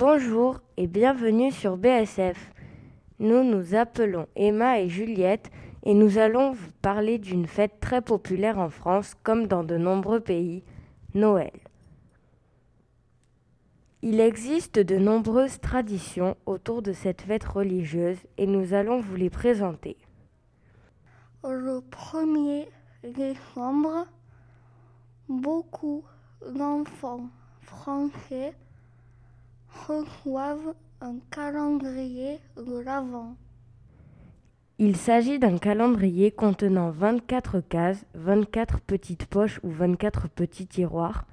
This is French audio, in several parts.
Bonjour et bienvenue sur BSF. Nous nous appelons Emma et Juliette et nous allons vous parler d'une fête très populaire en France comme dans de nombreux pays, Noël. Il existe de nombreuses traditions autour de cette fête religieuse et nous allons vous les présenter. Le 1er décembre, beaucoup d'enfants français reçoivent un calendrier de l'Avent. Il s'agit d'un calendrier contenant 24 cases, 24 petites poches ou 24 petits tiroirs,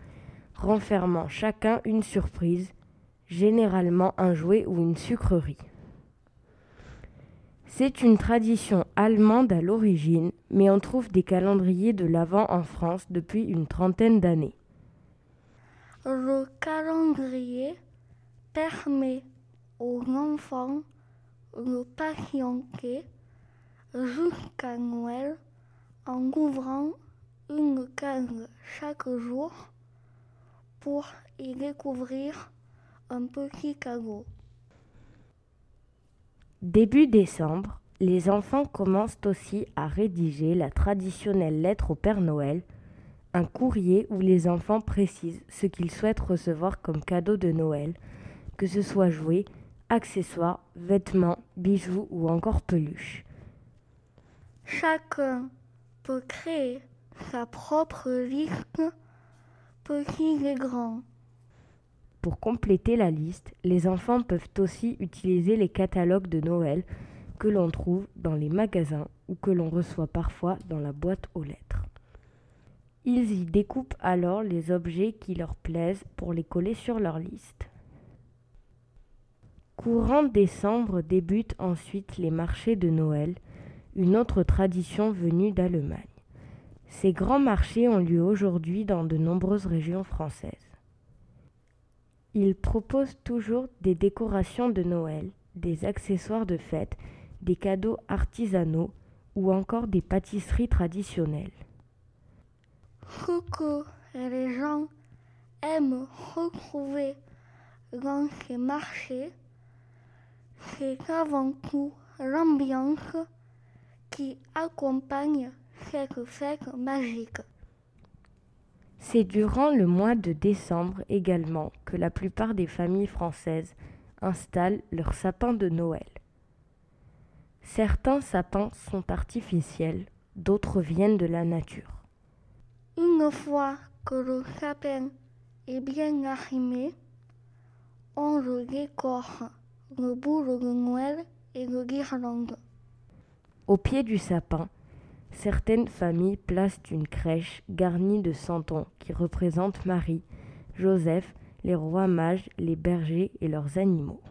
renfermant chacun une surprise, généralement un jouet ou une sucrerie. C'est une tradition allemande à l'origine, mais on trouve des calendriers de l'Avent en France depuis une trentaine d'années. Le calendrier permet aux enfants de patienter jusqu'à Noël en ouvrant une case chaque jour pour y découvrir un petit cadeau. Début décembre, les enfants commencent aussi à rédiger la traditionnelle lettre au Père Noël, un courrier où les enfants précisent ce qu'ils souhaitent recevoir comme cadeau de Noël, que ce soit jouets, accessoires, vêtements, bijoux ou encore peluches. Chacun peut créer sa propre liste, petit et grand. Pour compléter la liste, les enfants peuvent aussi utiliser les catalogues de Noël que l'on trouve dans les magasins ou que l'on reçoit parfois dans la boîte aux lettres. Ils y découpent alors les objets qui leur plaisent pour les coller sur leur liste. Courant décembre débutent ensuite les marchés de Noël, une autre tradition venue d'Allemagne. Ces grands marchés ont lieu aujourd'hui dans de nombreuses régions françaises. Ils proposent toujours des décorations de Noël, des accessoires de fête, des cadeaux artisanaux ou encore des pâtisseries traditionnelles. Que les gens aiment retrouver dans ces marchés, c'est avant tout l'ambiance qui accompagne cette fête magique. C'est durant le mois de décembre également que la plupart des familles françaises installent leur sapin de Noël. Certains sapins sont artificiels, d'autres viennent de la nature. Une fois que le sapin est bien arrimé, on le décore Noël et de guirlandes. Au pied du sapin, certaines familles placent une crèche garnie de santons qui représentent Marie, Joseph, les rois mages, les bergers et leurs animaux.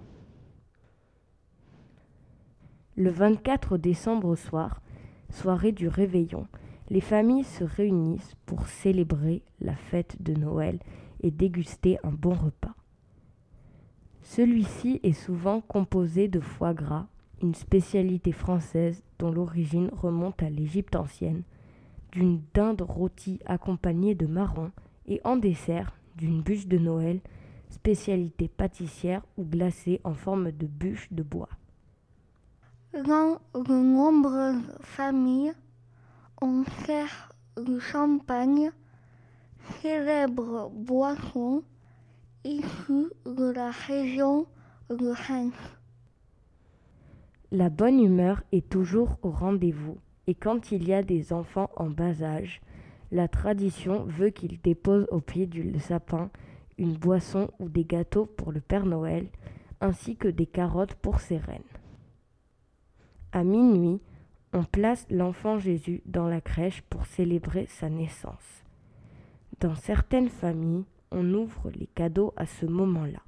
Le 24 décembre au soir, soirée du réveillon, les familles se réunissent pour célébrer la fête de Noël et déguster un bon repas. Celui-ci est souvent composé de foie gras, une spécialité française dont l'origine remonte à l'Égypte ancienne, d'une dinde rôtie accompagnée de marrons et en dessert d'une bûche de Noël, spécialité pâtissière ou glacée en forme de bûche de bois. Dans de nombreuses familles, on sert du champagne, célèbre boisson la bonne humeur est toujours au rendez-vous et quand il y a des enfants en bas âge, la tradition veut qu'ils déposent au pied du sapin une boisson ou des gâteaux pour le Père Noël, ainsi que des carottes pour ses reines. À minuit, on place l'enfant Jésus dans la crèche pour célébrer sa naissance. Dans certaines familles, on ouvre les cadeaux à ce moment-là.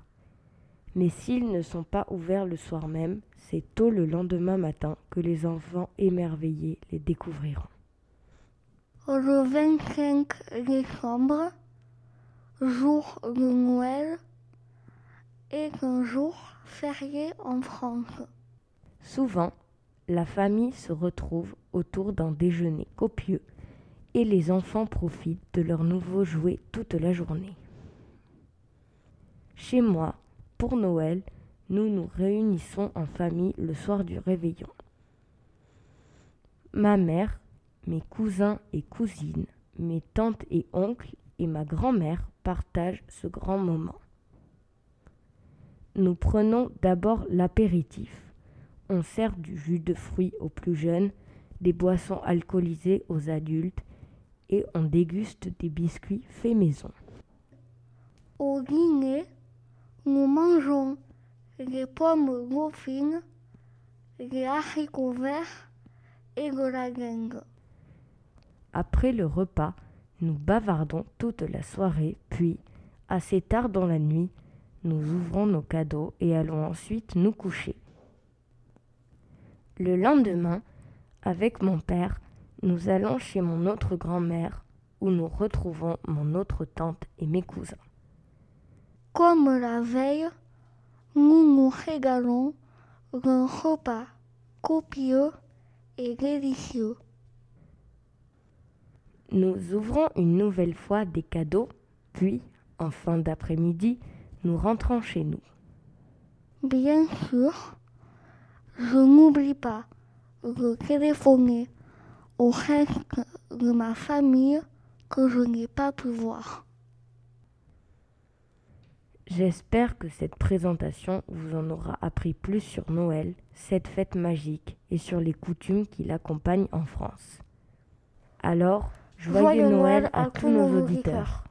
Mais s'ils ne sont pas ouverts le soir même, c'est tôt le lendemain matin que les enfants émerveillés les découvriront. Le 25 décembre, jour de Noël, est un jour férié en France. Souvent, la famille se retrouve autour d'un déjeuner copieux et les enfants profitent de leurs nouveaux jouets toute la journée. Chez moi, pour Noël, nous nous réunissons en famille le soir du réveillon. Ma mère, mes cousins et cousines, mes tantes et oncles et ma grand-mère partagent ce grand moment. Nous prenons d'abord l'apéritif. On sert du jus de fruits aux plus jeunes, des boissons alcoolisées aux adultes et on déguste des biscuits faits maison. Au dîner, nous mangeons des pommes dauphines, des haricots verts et de la. Après le repas, nous bavardons toute la soirée, puis, assez tard dans la nuit, nous ouvrons nos cadeaux et allons ensuite nous coucher. Le lendemain, avec mon père, nous allons chez mon autre grand-mère où nous retrouvons mon autre tante et mes cousins. Comme la veille, nous nous régalons d'un repas copieux et délicieux. Nous ouvrons une nouvelle fois des cadeaux, puis, en fin d'après-midi, nous rentrons chez nous. Bien sûr, je n'oublie pas de téléphoner au reste de ma famille que je n'ai pas pu voir. J'espère que cette présentation vous en aura appris plus sur Noël, cette fête magique, et sur les coutumes qui l'accompagnent en France. Alors, joyeux, Noël à tous nos auditeurs.